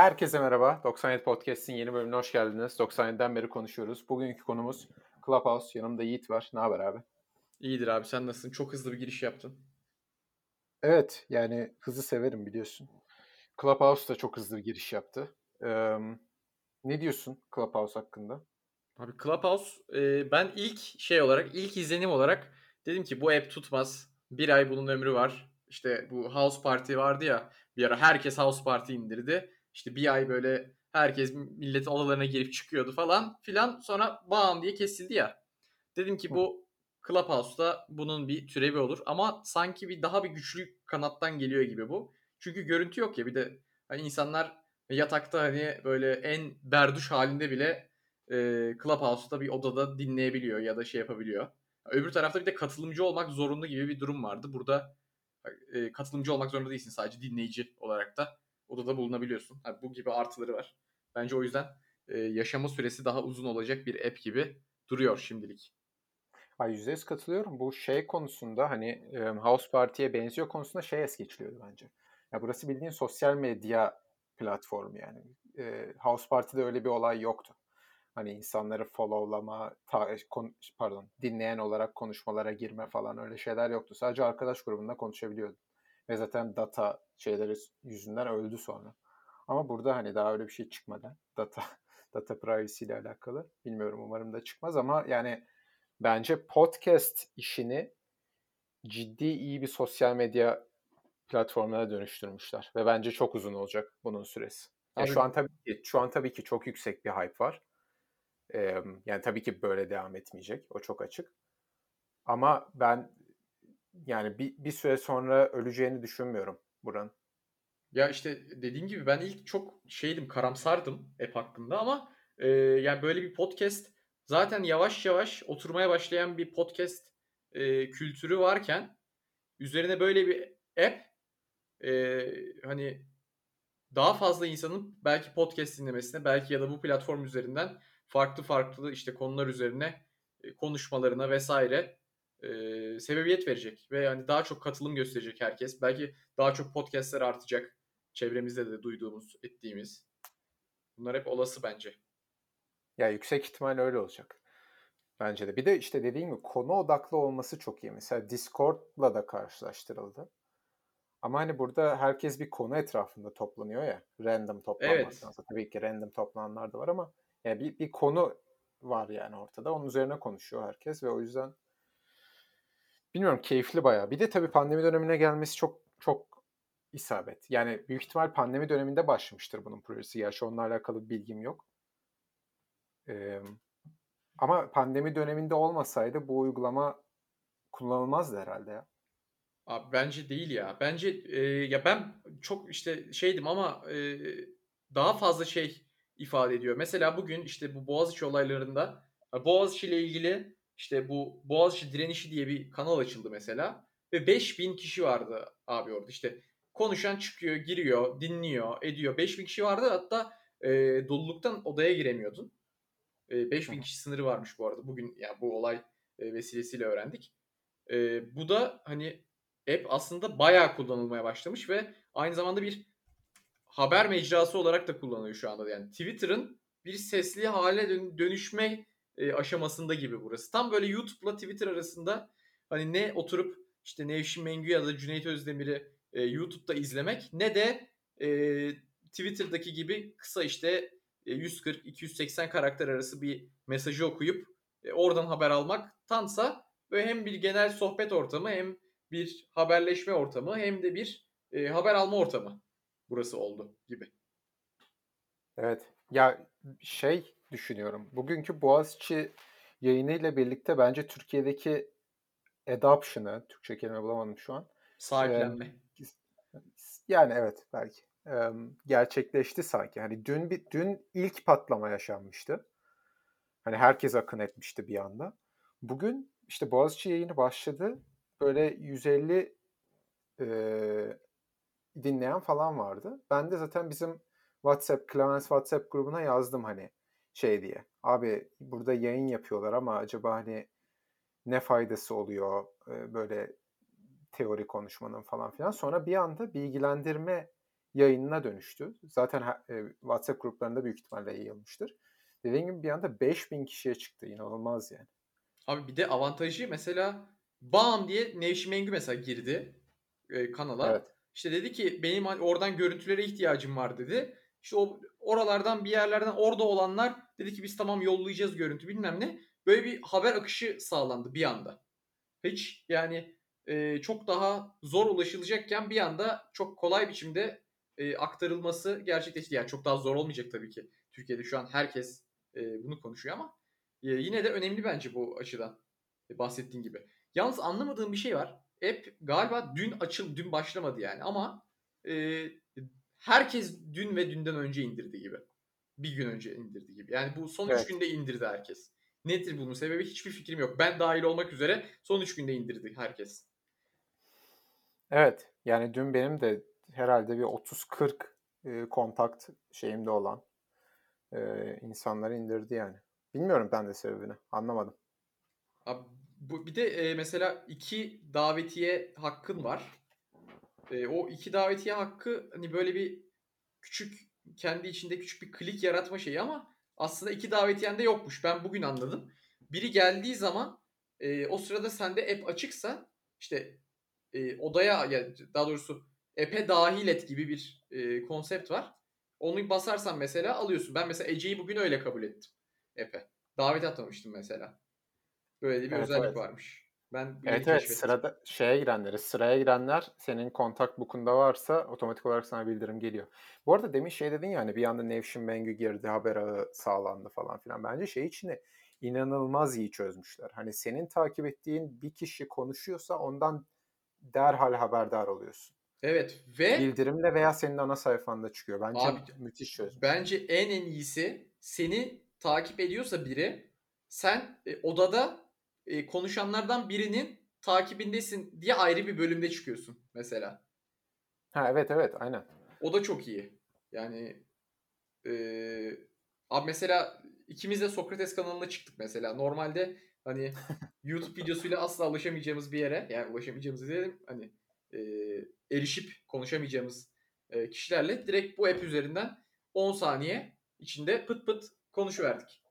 Herkese merhaba. 97 Podcast'in yeni bölümüne hoş geldiniz. 97'den beri konuşuyoruz. Bugünkü konumuz Clubhouse. Yanımda Yiğit var. Ne haber abi? İyidir abi sen nasılsın? Çok hızlı bir giriş yaptın. Evet yani hızı severim biliyorsun. Clubhouse da çok hızlı bir giriş yaptı. Ee, ne diyorsun Clubhouse hakkında? Abi Clubhouse e, ben ilk şey olarak ilk izlenim olarak dedim ki bu app tutmaz. Bir ay bunun ömrü var. İşte bu House Party vardı ya bir ara herkes House Party indirdi. İşte bir ay böyle herkes milletin odalarına girip çıkıyordu falan filan. Sonra bam diye kesildi ya. Dedim ki bu Clubhouse'da bunun bir türevi olur. Ama sanki bir daha bir güçlü kanattan geliyor gibi bu. Çünkü görüntü yok ya bir de hani insanlar yatakta hani böyle en berduş halinde bile e, Clubhouse'da bir odada dinleyebiliyor ya da şey yapabiliyor. Öbür tarafta bir de katılımcı olmak zorunlu gibi bir durum vardı. Burada e, katılımcı olmak zorunda değilsin sadece dinleyici olarak da odada bulunabiliyorsun. Yani bu gibi artıları var. Bence o yüzden e, yaşama süresi daha uzun olacak bir app gibi duruyor şimdilik. Ay %100 katılıyorum. Bu şey konusunda hani e, House Party'ye benziyor konusunda şey es geçiliyordu bence. Ya burası bildiğin sosyal medya platformu yani. E, House Party'de öyle bir olay yoktu. Hani insanları followlama, ta, kon, pardon, dinleyen olarak konuşmalara girme falan öyle şeyler yoktu. Sadece arkadaş grubunda konuşabiliyordun. Ve zaten data şeyleri yüzünden öldü sonra. Ama burada hani daha öyle bir şey çıkmadan data data privacy ile alakalı bilmiyorum umarım da çıkmaz ama yani bence podcast işini ciddi iyi bir sosyal medya platformuna dönüştürmüşler ve bence çok uzun olacak bunun süresi. Yani şu an tabii ki şu an tabii ki çok yüksek bir hype var. Ee, yani tabii ki böyle devam etmeyecek. O çok açık. Ama ben yani bir, bir süre sonra öleceğini düşünmüyorum buranın. Ya işte dediğim gibi ben ilk çok şeydim karamsardım app hakkında ama e, yani böyle bir podcast zaten yavaş yavaş oturmaya başlayan bir podcast e, kültürü varken üzerine böyle bir app e, hani daha fazla insanın belki podcast dinlemesine belki ya da bu platform üzerinden farklı farklı işte konular üzerine konuşmalarına vesaire e, sebebiyet verecek ve yani daha çok katılım gösterecek herkes. Belki daha çok podcastler artacak. Çevremizde de duyduğumuz, ettiğimiz. Bunlar hep olası bence. Ya yüksek ihtimal öyle olacak. Bence de. Bir de işte dediğim gibi konu odaklı olması çok iyi. Mesela Discord'la da karşılaştırıldı. Ama hani burada herkes bir konu etrafında toplanıyor ya. Random toplanmaktansa. Evet. Tabii ki random toplananlar da var ama yani bir, bir konu var yani ortada. Onun üzerine konuşuyor herkes ve o yüzden bilmiyorum keyifli bayağı. Bir de tabii pandemi dönemine gelmesi çok çok isabet. Yani büyük ihtimal pandemi döneminde başlamıştır bunun projesi. Gerçi onunla alakalı bilgim yok. Ee, ama pandemi döneminde olmasaydı bu uygulama kullanılmazdı herhalde ya. Abi bence değil ya. Bence e, ya ben çok işte şeydim ama e, daha fazla şey ifade ediyor. Mesela bugün işte bu Boğaziçi olaylarında Boğaziçi ile ilgili işte bu Boğaziçi direnişi diye bir kanal açıldı mesela. Ve 5000 kişi vardı abi orada. İşte konuşan çıkıyor, giriyor, dinliyor, ediyor. 5000 kişi vardı hatta e, doluluktan odaya giremiyordun. E, 5000 kişi sınırı varmış bu arada. Bugün yani bu olay e, vesilesiyle öğrendik. E, bu da hani app aslında bayağı kullanılmaya başlamış ve aynı zamanda bir haber mecrası olarak da kullanılıyor şu anda. Yani Twitter'ın bir sesli hale dönüşme e, aşamasında gibi burası. Tam böyle YouTube'la Twitter arasında hani ne oturup işte Nevşin Mengü ya da Cüneyt Özdemir'i e, YouTube'da izlemek ne de e, Twitter'daki gibi kısa işte e, 140-280 karakter arası bir mesajı okuyup e, oradan haber almak tansa böyle hem bir genel sohbet ortamı hem bir haberleşme ortamı hem de bir e, haber alma ortamı burası oldu gibi. Evet. Ya şey düşünüyorum. Bugünkü Boğaziçi yayınıyla birlikte bence Türkiye'deki adoption'ı, Türkçe kelime bulamadım şu an. Sahiplenme. yani evet belki. gerçekleşti sanki. Hani dün bir dün ilk patlama yaşanmıştı. Hani herkes akın etmişti bir anda. Bugün işte Boğaziçi yayını başladı. Böyle 150 e, dinleyen falan vardı. Ben de zaten bizim WhatsApp, Clemens WhatsApp grubuna yazdım hani şey diye. Abi burada yayın yapıyorlar ama acaba hani ne faydası oluyor böyle teori konuşmanın falan filan. Sonra bir anda bilgilendirme yayınına dönüştü. Zaten WhatsApp gruplarında büyük ihtimalle yayılmıştır. Dediğim gibi bir anda 5000 kişiye çıktı. İnanılmaz yani. Abi bir de avantajı mesela bam diye Nevşin Mengü mesela girdi e, kanala. Evet. İşte dedi ki benim hani oradan görüntülere ihtiyacım var dedi. İşte o oralardan bir yerlerden orada olanlar dedi ki biz tamam yollayacağız görüntü bilmem ne. Böyle bir haber akışı sağlandı bir anda. Hiç yani e, çok daha zor ulaşılacakken bir anda çok kolay biçimde e, aktarılması gerçekleşti. Yani çok daha zor olmayacak tabii ki. Türkiye'de şu an herkes e, bunu konuşuyor ama e, yine de önemli bence bu açıdan e, bahsettiğin gibi. Yalnız anlamadığım bir şey var. App galiba dün açıl, dün başlamadı yani ama e, herkes dün ve dünden önce indirdi gibi. Bir gün önce indirdi gibi. Yani bu son 3 evet. günde indirdi herkes. Nedir bunun sebebi hiçbir fikrim yok. Ben dahil olmak üzere son 3 günde indirdi herkes. Evet. Yani dün benim de herhalde bir 30-40 e, kontakt şeyimde olan e, insanları indirdi yani. Bilmiyorum ben de sebebini. Anlamadım. Abi, bu, bir de e, mesela iki davetiye hakkın var. E, o iki davetiye hakkı hani böyle bir küçük kendi içinde küçük bir klik yaratma şeyi ama aslında iki davetiyen de yokmuş. Ben bugün anladım. Biri geldiği zaman e, o sırada sende app açıksa işte e, odaya ya daha doğrusu app'e dahil et gibi bir e, konsept var. Onu basarsan mesela alıyorsun. Ben mesela Ece'yi bugün öyle kabul ettim app'e. Davet atmamıştım mesela. Böyle bir evet, özellik evet. varmış. Ben evet evet sırada şeye girenleri, sıraya girenler senin kontak book'unda varsa otomatik olarak sana bildirim geliyor. Bu arada demin şey dedin ya hani bir anda Nevşin Mengü girdi, haber ağı sağlandı falan filan. Bence şey içini inanılmaz iyi çözmüşler. Hani senin takip ettiğin bir kişi konuşuyorsa ondan derhal haberdar oluyorsun. Evet ve bildirimle veya senin ana sayfanda çıkıyor. Bence abi, müthiş çözüm. Bence en en iyisi seni takip ediyorsa biri sen e, odada e, konuşanlardan birinin takibindesin diye ayrı bir bölümde çıkıyorsun mesela. Ha evet evet aynen. O da çok iyi. Yani e, abi mesela ikimiz de Sokrates kanalına çıktık mesela. Normalde hani YouTube videosuyla asla ulaşamayacağımız bir yere yani ulaşamayacağımız diyelim hani e, erişip konuşamayacağımız e, kişilerle direkt bu app üzerinden 10 saniye içinde pıt pıt konuşuverdik.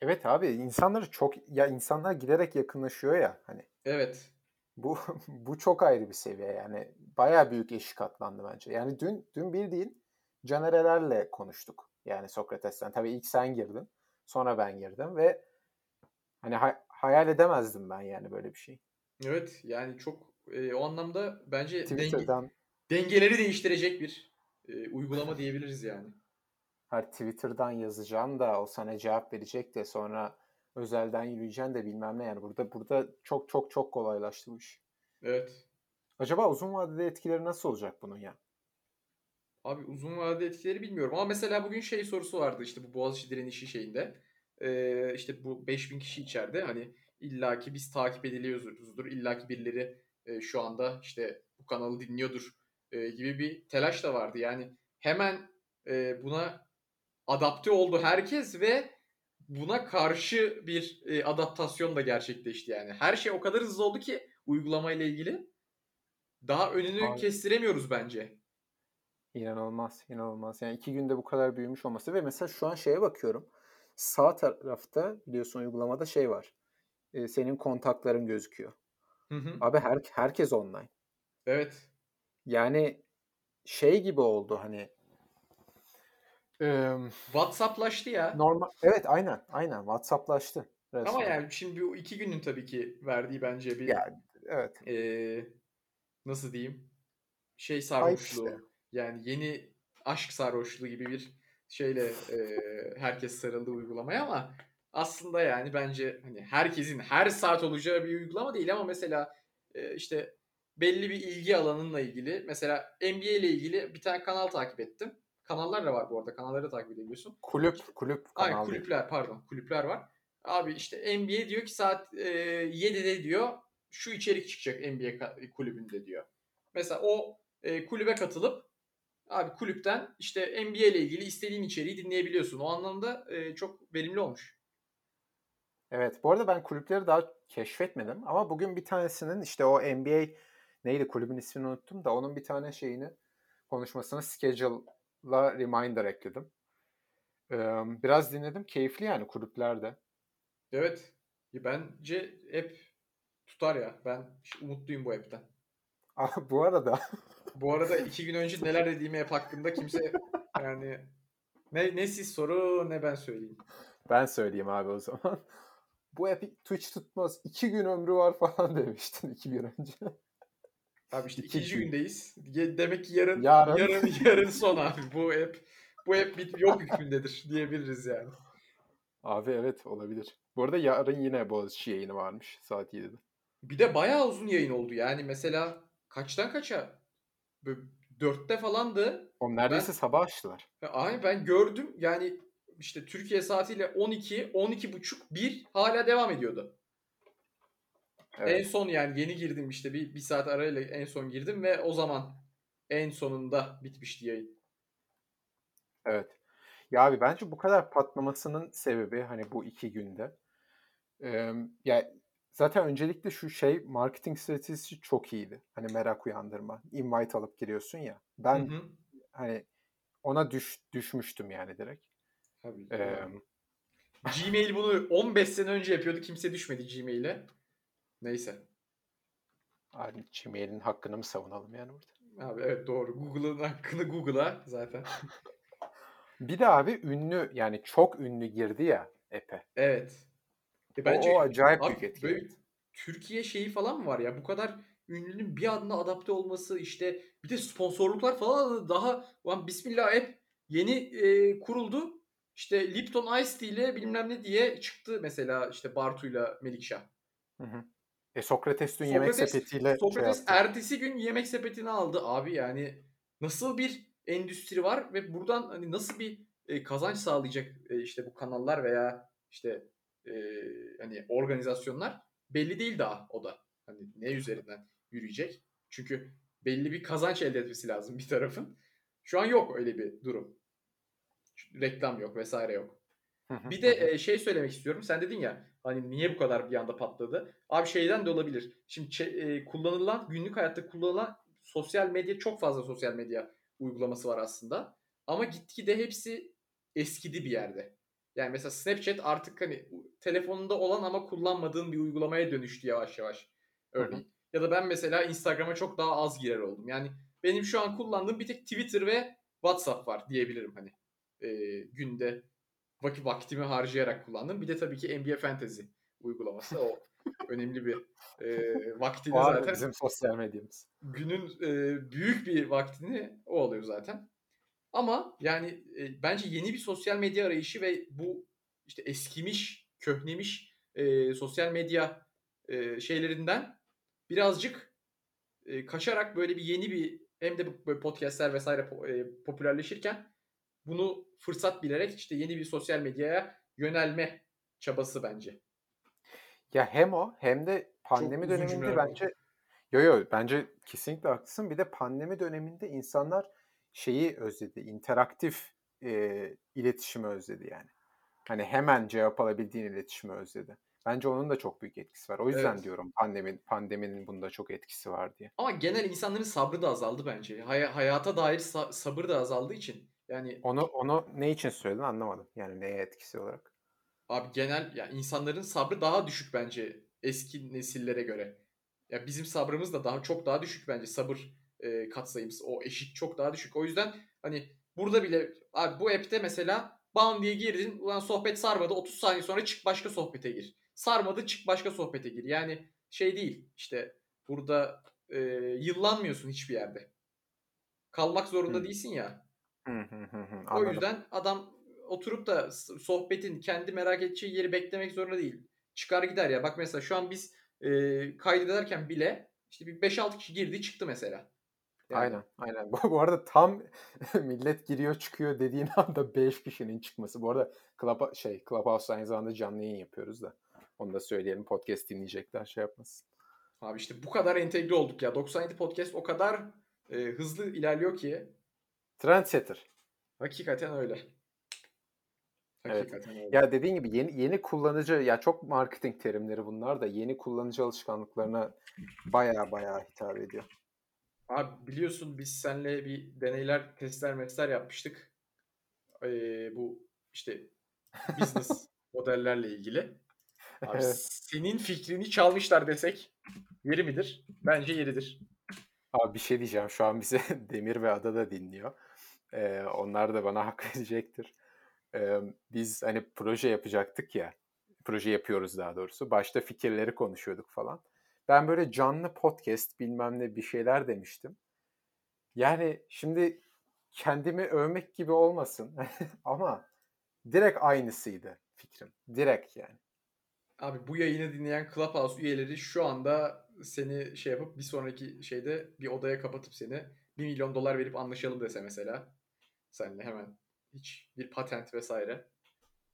Evet abi insanları çok ya insanlar giderek yakınlaşıyor ya hani. Evet. Bu bu çok ayrı bir seviye yani. Baya büyük eşik atlandı bence. Yani dün dün bildiğin Caner konuştuk. Yani Sokrates'ten. Tabii ilk sen girdin. Sonra ben girdim ve hani hay- hayal edemezdim ben yani böyle bir şey. Evet yani çok e, o anlamda bence denge, dengeleri değiştirecek bir e, uygulama diyebiliriz yani her Twitter'dan yazacaksın da o sana cevap verecek de sonra özelden yürüyeceksin de bilmem ne yani burada burada çok çok çok kolaylaştı bu iş. Evet. Acaba uzun vadede etkileri nasıl olacak bunun ya? Abi uzun vadede etkileri bilmiyorum ama mesela bugün şey sorusu vardı işte bu Boğaziçi direnişi şeyinde. Ee, işte bu 5000 kişi içeride hani illaki biz takip ediliyoruzdur. illaki birileri e, şu anda işte bu kanalı dinliyordur e, gibi bir telaş da vardı. Yani hemen e, buna adapte oldu herkes ve buna karşı bir e, adaptasyon da gerçekleşti yani. Her şey o kadar hızlı oldu ki uygulamayla ilgili. Daha önünü Abi. kestiremiyoruz bence. İnanılmaz, inanılmaz. Yani iki günde bu kadar büyümüş olması ve mesela şu an şeye bakıyorum. Sağ tarafta biliyorsun uygulamada şey var. E, senin kontakların gözüküyor. Hı hı. Abi her, herkes online. Evet. Yani şey gibi oldu hani ee, WhatsApp'laştı ya. Normal. Evet aynen. Aynen. WhatsApp'laştı. Resmen. Ama yani şimdi bu iki günün tabii ki verdiği bence bir yani, evet. E, nasıl diyeyim? Şey sarhoşluğu. Işte. Yani yeni aşk sarhoşluğu gibi bir şeyle e, herkes sarıldı uygulamaya ama aslında yani bence hani herkesin her saat olacağı bir uygulama değil ama mesela e, işte belli bir ilgi alanınla ilgili mesela NBA ile ilgili bir tane kanal takip ettim. Kanallar da var bu arada. Kanalları takip edebiliyorsun. Kulüp, kulüp kanalı. Ay, kulüpler pardon. Kulüpler var. Abi işte NBA diyor ki saat e, 7'de diyor şu içerik çıkacak NBA kulübünde diyor. Mesela o e, kulübe katılıp abi kulüpten işte NBA ile ilgili istediğin içeriği dinleyebiliyorsun. O anlamda e, çok verimli olmuş. Evet. Bu arada ben kulüpleri daha keşfetmedim ama bugün bir tanesinin işte o NBA neydi kulübün ismini unuttum da onun bir tane şeyini konuşmasına schedule'la reminder ekledim. Ee, biraz dinledim. Keyifli yani kulüplerde. Evet. Bence hep tutar ya. Ben umutluyum bu app'ten. bu arada bu arada iki gün önce neler dediğimi app hakkında kimse yani ne, ne siz soru ne ben söyleyeyim. Ben söyleyeyim abi o zaman. Bu app Twitch tutmaz. İki gün ömrü var falan demiştin iki gün önce. Abi işte iki ikinci gün. gündeyiz. Demek ki yarın yarın yarın, yarın son abi. Bu app bu app bit yok hükmündedir diyebiliriz yani. Abi evet olabilir. Bu arada yarın yine Boğaziçi yayını varmış saat 7'de. Bir de bayağı uzun yayın oldu. Yani mesela kaçtan kaça? Böyle dörtte falandı. O neredeyse ben, sabah açtılar. Ay ben gördüm. Yani işte Türkiye saatiyle 12, 12 buçuk, 1 hala devam ediyordu. Evet. En son yani yeni girdim işte bir, bir saat arayla en son girdim ve o zaman en sonunda bitmişti yayın. Evet. Ya abi bence bu kadar patlamasının sebebi hani bu iki günde. Ee, ya zaten öncelikle şu şey marketing stratejisi çok iyiydi. Hani merak uyandırma. Invite alıp giriyorsun ya. Ben hı hı. hani ona düş, düşmüştüm yani direkt. Tabii. Ee, Gmail bunu 15 sene önce yapıyordu. Kimse düşmedi Gmail'e. Neyse. Abi Gmail'in hakkını mı savunalım yani burada? Abi evet doğru. Google'ın hakkını Google'a zaten. bir de abi ünlü yani çok ünlü girdi ya app'e. Evet. E bence, o, o acayip abi, büyük etki. Türkiye şeyi falan mı var ya? Bu kadar ünlünün bir anda adapte olması işte bir de sponsorluklar falan daha ulan bismillah app yeni e, kuruldu. İşte Lipton Ice Tea ile bilmem ne diye çıktı mesela işte Bartu'yla Melikşah. Hı hı. E Sokrates dün Sokrates, yemek sepetiyle şey Sokrates şey ertesi gün yemek sepetini aldı abi yani nasıl bir endüstri var ve buradan hani nasıl bir e, kazanç sağlayacak e, işte bu kanallar veya işte e, hani organizasyonlar belli değil daha o da. Hani ne üzerinden yürüyecek? Çünkü belli bir kazanç elde etmesi lazım bir tarafın. Şu an yok öyle bir durum. Reklam yok vesaire yok. bir de e, şey söylemek istiyorum. Sen dedin ya hani niye bu kadar bir anda patladı? Abi şeyden de olabilir. Şimdi e, kullanılan günlük hayatta kullanılan sosyal medya çok fazla sosyal medya uygulaması var aslında. Ama gitgide hepsi eskidi bir yerde. Yani mesela Snapchat artık hani telefonunda olan ama kullanmadığın bir uygulamaya dönüştü yavaş yavaş. Örneğin. Ya da ben mesela Instagram'a çok daha az girer oldum. Yani benim şu an kullandığım bir tek Twitter ve WhatsApp var diyebilirim hani. E, günde vakit vaktimi harcayarak kullandım. Bir de tabii ki NBA Fantasy uygulaması. O önemli bir e, vaktini Var zaten. bizim sosyal medyamız. Günün e, büyük bir vaktini o alıyor zaten. Ama yani e, bence yeni bir sosyal medya arayışı ve bu işte eskimiş, köhnemiş e, sosyal medya e, şeylerinden birazcık e, kaçarak böyle bir yeni bir hem de böyle podcastler vesaire e, popülerleşirken bunu fırsat bilerek işte yeni bir sosyal medyaya yönelme çabası bence. Ya hem o hem de pandemi döneminde bence yo yo bence kesinlikle haklısın. Bir de pandemi döneminde insanlar şeyi özledi. interaktif e, iletişimi özledi yani. Hani hemen cevap alabildiğin iletişimi özledi. Bence onun da çok büyük etkisi var. O yüzden evet. diyorum pandemi, pandeminin bunda çok etkisi var diye. Ama genel insanların sabrı da azaldı bence. Hay- hayata dair sa- sabır da azaldığı için. Yani onu onu ne için söyledin anlamadım. Yani neye etkisi olarak? Abi genel ya insanların sabrı daha düşük bence eski nesillere göre. Ya bizim sabrımız da daha çok daha düşük bence sabır e, katsayımız. O eşik çok daha düşük. O yüzden hani burada bile abi bu app'te mesela bam diye girdin. Ulan sohbet sarmadı. 30 saniye sonra çık başka sohbete gir. Sarmadı çık başka sohbete gir. Yani şey değil işte burada e, yıllanmıyorsun hiçbir yerde. Kalmak zorunda Hı. değilsin ya. O yüzden adam oturup da sohbetin kendi merak edeceği yeri beklemek zorunda değil. Çıkar gider ya. Bak mesela şu an biz e, kaydederken bile işte bir 5-6 kişi girdi çıktı mesela. Yani. Aynen, aynen. Bu, bu arada tam millet giriyor çıkıyor dediğin anda 5 kişinin çıkması. Bu arada Club, şey, Clubhouse aynı zamanda canlı yayın yapıyoruz da. Onu da söyleyelim. Podcast dinleyecekler şey yapmasın. Abi işte bu kadar entegre olduk ya. 97 podcast o kadar e, hızlı ilerliyor ki. Trendsetter. Hakikaten öyle. Hakikaten evet. öyle. Ya dediğin gibi yeni yeni kullanıcı ya çok marketing terimleri bunlar da yeni kullanıcı alışkanlıklarına baya baya hitap ediyor. Abi biliyorsun biz seninle bir deneyler, testler, mesler yapmıştık. Ee, bu işte business modellerle ilgili. Abi senin fikrini çalmışlar desek yeri midir? Bence yeridir. Abi bir şey diyeceğim. Şu an bize Demir ve Ada da dinliyor. Ee, onlar da bana hak verecektir. Ee, biz hani proje yapacaktık ya. Proje yapıyoruz daha doğrusu. Başta fikirleri konuşuyorduk falan. Ben böyle canlı podcast bilmem ne bir şeyler demiştim. Yani şimdi kendimi övmek gibi olmasın ama direkt aynısıydı fikrim. Direkt yani. Abi bu yayını dinleyen Clubhouse üyeleri şu anda seni şey yapıp bir sonraki şeyde bir odaya kapatıp seni 1 milyon dolar verip anlaşalım dese mesela. Seninle hemen hiç bir patent vesaire.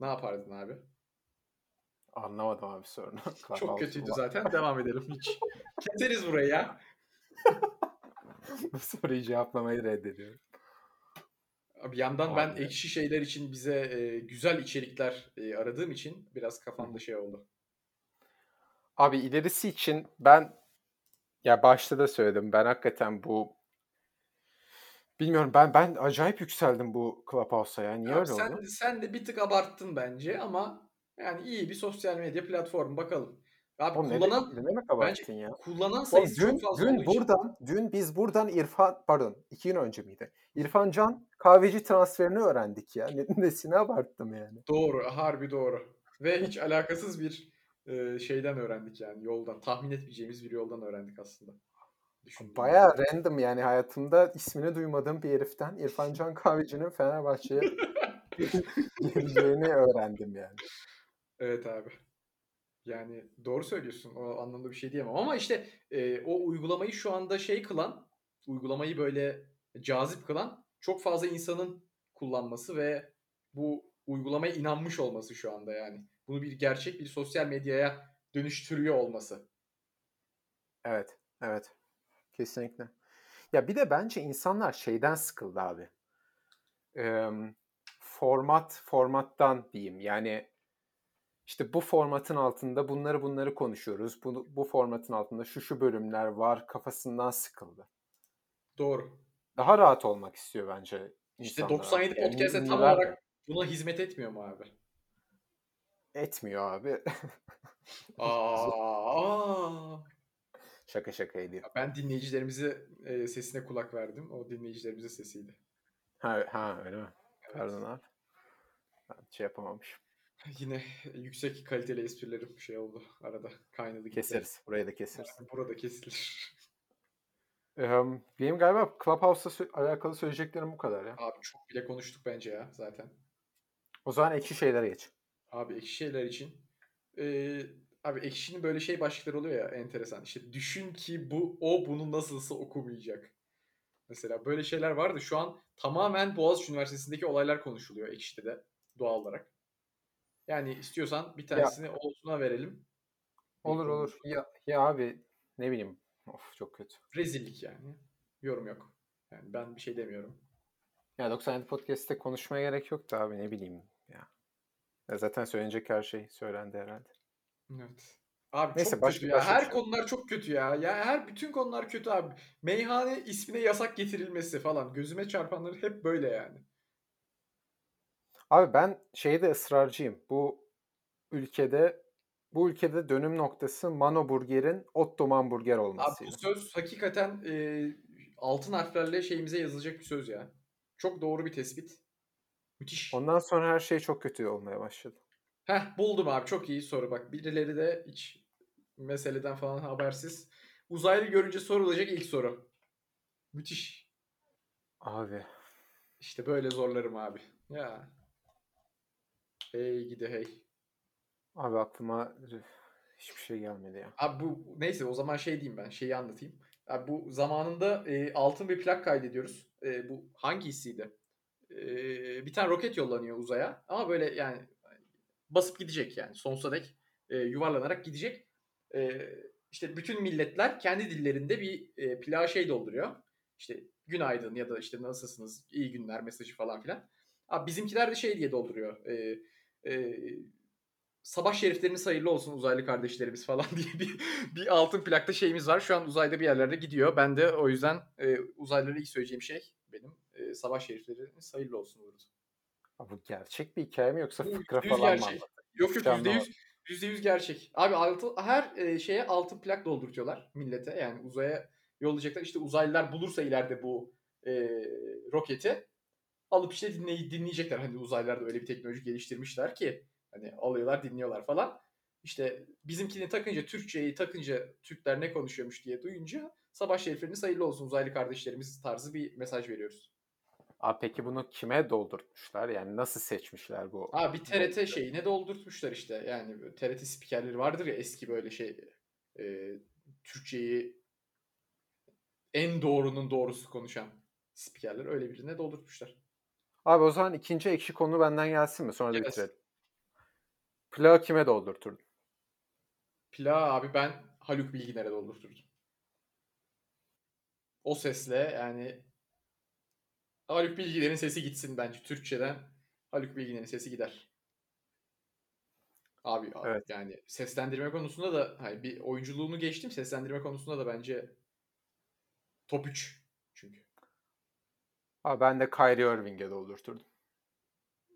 Ne yapardın abi? Anlamadım abi sorunu. Çok kötüydü zaten. Devam edelim hiç. Keseriz burayı ya. Bu soruyu cevaplamayı reddediyorum. Bir yandan ben ekşi şeyler için bize e, güzel içerikler e, aradığım için biraz kafamda şey oldu. Abi ilerisi için ben ya başta da söyledim. Ben hakikaten bu bilmiyorum ben ben acayip yükseldim bu Clubhouse'a ya. Niye Abi öyle sen, oldu? sen de bir tık abarttın bence ama yani iyi bir sosyal medya platformu bakalım. Abi Oğlum kullanan ne demek abarttın ya? kullanan Oğlum sayısı dün, çok fazla dün olduğu için. buradan, dün biz buradan İrfan, pardon iki gün önce miydi? İrfan Can kahveci transferini öğrendik ya. Ne, nesine abarttım yani. Doğru, harbi doğru. Ve hiç alakasız bir e, şeyden öğrendik yani yoldan. Tahmin etmeyeceğimiz bir yoldan öğrendik aslında. Düşündüğümüzde. Bayağı random yani hayatımda ismini duymadığım bir heriften İrfan Can Kahveci'nin Fenerbahçe'ye geleceğini öğrendim yani. Evet abi. Yani doğru söylüyorsun. O anlamda bir şey diyemem. Ama işte e, o uygulamayı şu anda şey kılan, uygulamayı böyle cazip kılan çok fazla insanın kullanması ve bu uygulamaya inanmış olması şu anda yani. Bunu bir gerçek bir sosyal medyaya dönüştürüyor olması. Evet, evet. Kesinlikle. Ya bir de bence insanlar şeyden sıkıldı abi. Ee, format, formattan diyeyim. Yani işte bu formatın altında bunları bunları konuşuyoruz. Bu, bu formatın altında şu şu bölümler var kafasından sıkıldı. Doğru. Daha rahat olmak istiyor bence İşte insanlar. 97 Yani podcast'e tam ünlüler de olarak buna hizmet etmiyor mu abi? etmiyor abi. Aa, şaka şaka ediyor. ben dinleyicilerimize e, sesine kulak verdim. O dinleyicilerimize sesiydi. Ha, ha öyle mi? Evet. Pardon abi. Ben şey yapamamışım. Yine yüksek kaliteli esprilerim şey oldu arada kaynadı gitti. Keseriz. Burayı da keseriz. Burada kesilir. Ee, benim galiba Clubhouse'la alakalı söyleyeceklerim bu kadar ya. Abi çok bile konuştuk bence ya zaten. O zaman ekşi şeylere geç. Abi ekşi şeyler için. Ee, abi ekşinin böyle şey başlıkları oluyor ya enteresan. İşte düşün ki bu o bunu nasılsa okumayacak. Mesela böyle şeyler vardı. Şu an tamamen Boğaziçi Üniversitesi'ndeki olaylar konuşuluyor ekşide de doğal olarak. Yani istiyorsan bir tanesini Oğuzhan'a verelim. Olur Bir olur. Ya, ya abi ne bileyim. Of çok kötü. Rezillik yani. Yorum yok. Yani ben bir şey demiyorum. Ya 97 Podcast'te konuşmaya gerek yoktu abi ne bileyim ya. ya zaten söylenecek her şey söylendi herhalde. Evet. Abi Neyse, çok başka- kötü ya. başka Her şey. konular çok kötü ya. Ya her bütün konular kötü abi. Meyhane ismine yasak getirilmesi falan. Gözüme çarpanları hep böyle yani. Abi ben şeyde ısrarcıyım. Bu ülkede bu ülkede dönüm noktası Mano Burger'in Ottoman Burger Abi olmasıydı. bu söz hakikaten e, altın harflerle şeyimize yazılacak bir söz ya. Çok doğru bir tespit. Müthiş. Ondan sonra her şey çok kötü olmaya başladı. Heh buldum abi çok iyi soru bak. Birileri de hiç meseleden falan habersiz. Uzaylı görünce sorulacak ilk soru. Müthiş. Abi İşte böyle zorlarım abi. Ya. Hey gidi hey. abi aklıma hiçbir şey gelmedi ya. Abi bu neyse o zaman şey diyeyim ben. Şeyi anlatayım. Abi bu zamanında e, altın bir plak kaydediyoruz. E, bu hangi hissiydi? E, bir tane roket yollanıyor uzaya. Ama böyle yani basıp gidecek yani sonsuza dek e, yuvarlanarak gidecek. E, işte bütün milletler kendi dillerinde bir e, plağa şey dolduruyor. İşte günaydın ya da işte nasılsınız, iyi günler mesajı falan filan. Abi bizimkiler de şey diye dolduruyor. E, e, sabah şerifleriniz hayırlı olsun uzaylı kardeşlerimiz falan diye bir, bir altın plakta şeyimiz var. Şu an uzayda bir yerlerde gidiyor. Ben de o yüzden e, uzaylılara ilk söyleyeceğim şey benim e, sabah şerifleriniz hayırlı olsun olurdu. Bu gerçek bir hikaye mi yoksa fıkra falan mı gerçek. anlatıyor? Yok yok yüzde yüz, yüzde yüz gerçek. Abi altı, her e, şeye altın plak doldurtuyorlar millete. Yani uzaya yollayacaklar. İşte uzaylılar bulursa ileride bu e, roketi alıp işte dinley dinleyecekler. Hani uzaylılar da öyle bir teknoloji geliştirmişler ki hani alıyorlar dinliyorlar falan. İşte bizimkini takınca Türkçeyi takınca Türkler ne konuşuyormuş diye duyunca sabah şerifleriniz hayırlı olsun uzaylı kardeşlerimiz tarzı bir mesaj veriyoruz. Aa, peki bunu kime doldurtmuşlar? Yani nasıl seçmişler bu? Ha bir TRT şeyine doldurtmuşlar işte. Yani TRT spikerleri vardır ya eski böyle şey e, Türkçeyi en doğrunun doğrusu konuşan spikerler öyle birine doldurtmuşlar. Abi o zaman ikinci ekşi konu benden gelsin mi? Sonra da Gelsin. bitirelim. Plağı kime doldurturdun? Pla abi ben Haluk Bilginer'e doldurturdum. O sesle yani Haluk Bilginer'in sesi gitsin bence Türkçeden. Haluk Bilginer'in sesi gider. Abi abi Evet. yani seslendirme konusunda da hani bir oyunculuğunu geçtim seslendirme konusunda da bence top 3 çünkü. Abi ben de Kyrie Irving'e doldurturdum.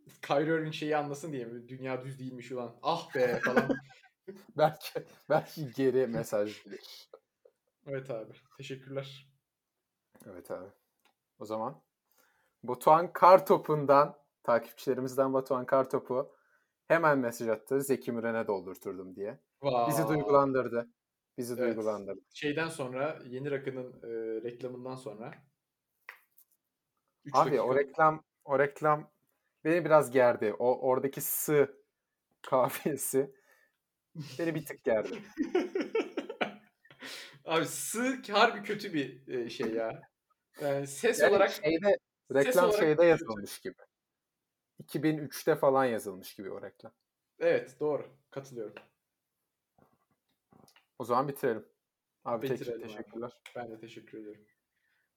Kyrie Irving şeyi anlasın diye mi? Dünya düz değilmiş ulan. Ah be falan. belki belki geri mesaj bilir. evet abi. Teşekkürler. Evet abi. O zaman Batuhan Kartop'undan takipçilerimizden Batuhan Kartop'u hemen mesaj attı. Zeki Müren'e doldurturdum diye. Bizi Vay. duygulandırdı. Bizi Evet. duygulandırdı. Şeyden sonra yeni rakının e, reklamından sonra üç Abi o dakika- reklam o reklam beni biraz gerdi. O oradaki sı kafiyesi beni bir tık gerdi. Abi sı harbi kötü bir e, şey ya. Yani ses Yani olarak şeyde reklam şeyde yazılmış gibi. 2003'te falan yazılmış gibi o reklam. evet doğru katılıyorum. O zaman bitirelim. Abi tek- Bitirelim abi. teşekkürler. Ben de teşekkür ediyorum.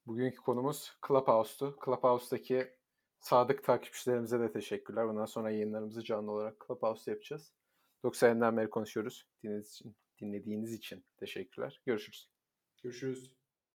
Bugünkü konumuz Clubhouse'tu. Clubhouse'daki sadık takipçilerimize de teşekkürler. Bundan sonra yayınlarımızı canlı olarak Clubhouse'da yapacağız. 90'dan beri konuşuyoruz. Dinlediğiniz için, dinlediğiniz için teşekkürler. Görüşürüz. Görüşürüz.